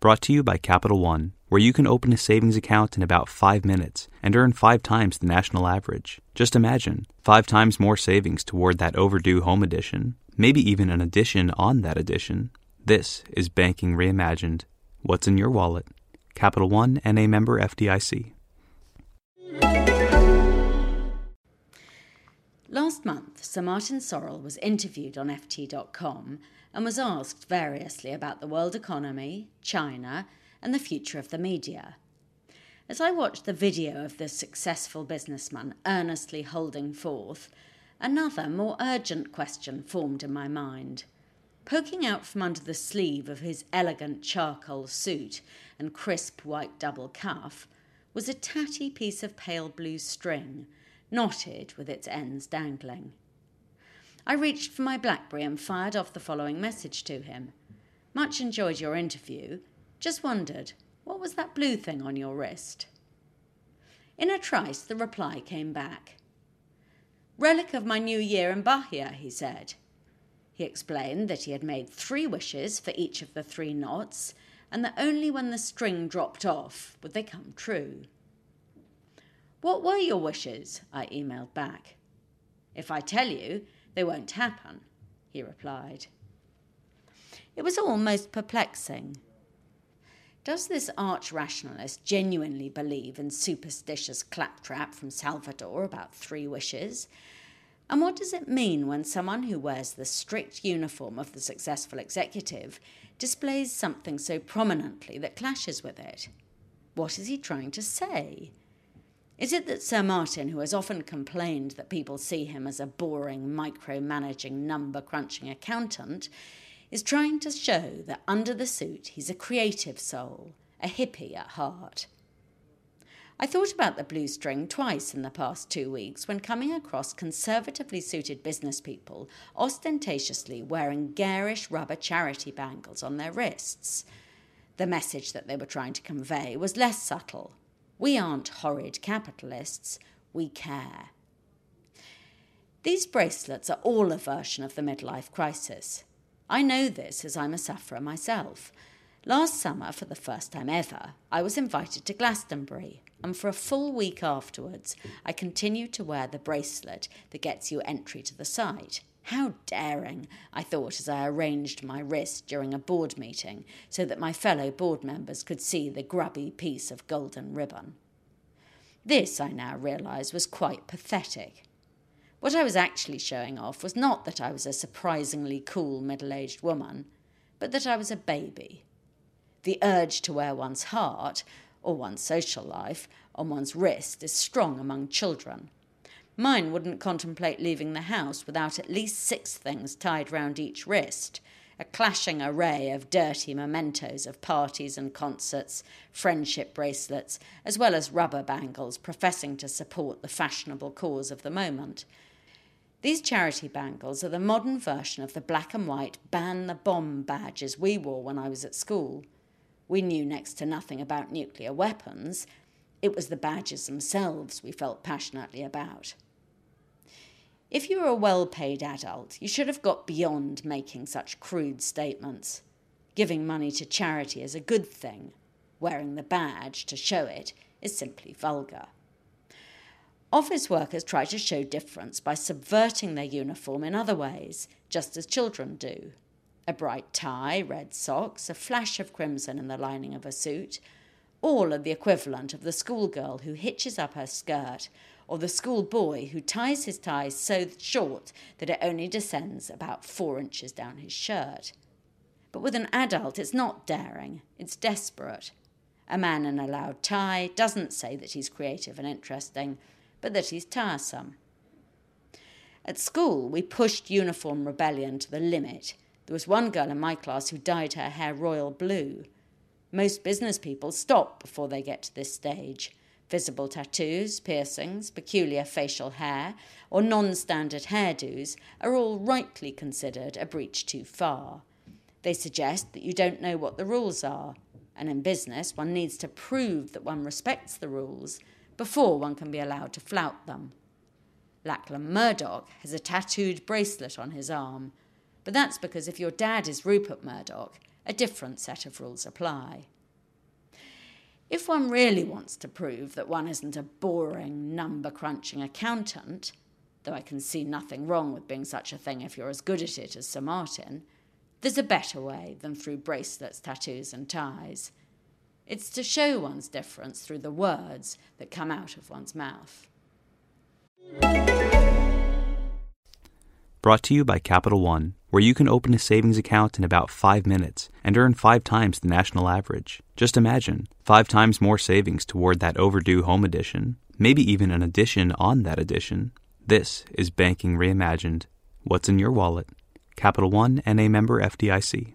Brought to you by Capital One, where you can open a savings account in about five minutes and earn five times the national average. Just imagine five times more savings toward that overdue home edition, maybe even an addition on that addition. This is Banking Reimagined. What's in your wallet? Capital One and a member FDIC. Last month, Sir Martin Sorrell was interviewed on FT.com and was asked variously about the world economy, China, and the future of the media. As I watched the video of the successful businessman earnestly holding forth, another, more urgent question formed in my mind. Poking out from under the sleeve of his elegant charcoal suit and crisp white double cuff was a tatty piece of pale blue string, knotted with its ends dangling. I reached for my Blackberry and fired off the following message to him. Much enjoyed your interview. Just wondered, what was that blue thing on your wrist? In a trice, the reply came back. Relic of my new year in Bahia, he said. He explained that he had made three wishes for each of the three knots, and that only when the string dropped off would they come true. What were your wishes? I emailed back. If I tell you, they won't happen, he replied. It was almost perplexing. Does this arch rationalist genuinely believe in superstitious claptrap from Salvador about three wishes? And what does it mean when someone who wears the strict uniform of the successful executive displays something so prominently that clashes with it? What is he trying to say? Is it that Sir Martin, who has often complained that people see him as a boring, micromanaging, number crunching accountant, is trying to show that under the suit he's a creative soul, a hippie at heart? I thought about the blue string twice in the past two weeks when coming across conservatively suited business people ostentatiously wearing garish rubber charity bangles on their wrists. The message that they were trying to convey was less subtle we aren't horrid capitalists, we care. These bracelets are all a version of the midlife crisis. I know this as I'm a sufferer myself. Last summer, for the first time ever, I was invited to Glastonbury, and for a full week afterwards, I continued to wear the bracelet that gets you entry to the site. How daring, I thought as I arranged my wrist during a board meeting so that my fellow board members could see the grubby piece of golden ribbon. This, I now realise, was quite pathetic. What I was actually showing off was not that I was a surprisingly cool middle aged woman, but that I was a baby. The urge to wear one's heart, or one's social life, on one's wrist is strong among children Mine wouldn't contemplate leaving the house without at least six things tied round each wrist a clashing array of dirty mementos of parties and concerts, friendship bracelets, as well as rubber bangles professing to support the fashionable cause of the moment. These charity bangles are the modern version of the black and white ban the bomb badges we wore when I was at school. We knew next to nothing about nuclear weapons. It was the badges themselves we felt passionately about. If you were a well paid adult, you should have got beyond making such crude statements. Giving money to charity is a good thing. Wearing the badge to show it is simply vulgar. Office workers try to show difference by subverting their uniform in other ways, just as children do. A bright tie, red socks, a flash of crimson in the lining of a suit, all are the equivalent of the schoolgirl who hitches up her skirt or the schoolboy who ties his tie so short that it only descends about four inches down his shirt. But with an adult, it's not daring, it's desperate. A man in a loud tie doesn't say that he's creative and interesting, but that he's tiresome. At school, we pushed uniform rebellion to the limit. There was one girl in my class who dyed her hair royal blue. Most business people stop before they get to this stage. Visible tattoos, piercings, peculiar facial hair, or non standard hairdos are all rightly considered a breach too far. They suggest that you don't know what the rules are, and in business, one needs to prove that one respects the rules before one can be allowed to flout them. Lachlan Murdoch has a tattooed bracelet on his arm, but that's because if your dad is Rupert Murdoch, a different set of rules apply. If one really wants to prove that one isn't a boring, number crunching accountant, though I can see nothing wrong with being such a thing if you're as good at it as Sir Martin, there's a better way than through bracelets, tattoos, and ties. It's to show one's difference through the words that come out of one's mouth. Brought to you by Capital One, where you can open a savings account in about five minutes and earn five times the national average. Just imagine five times more savings toward that overdue home edition, maybe even an addition on that addition. This is Banking Reimagined. What's in your wallet? Capital One and a member FDIC.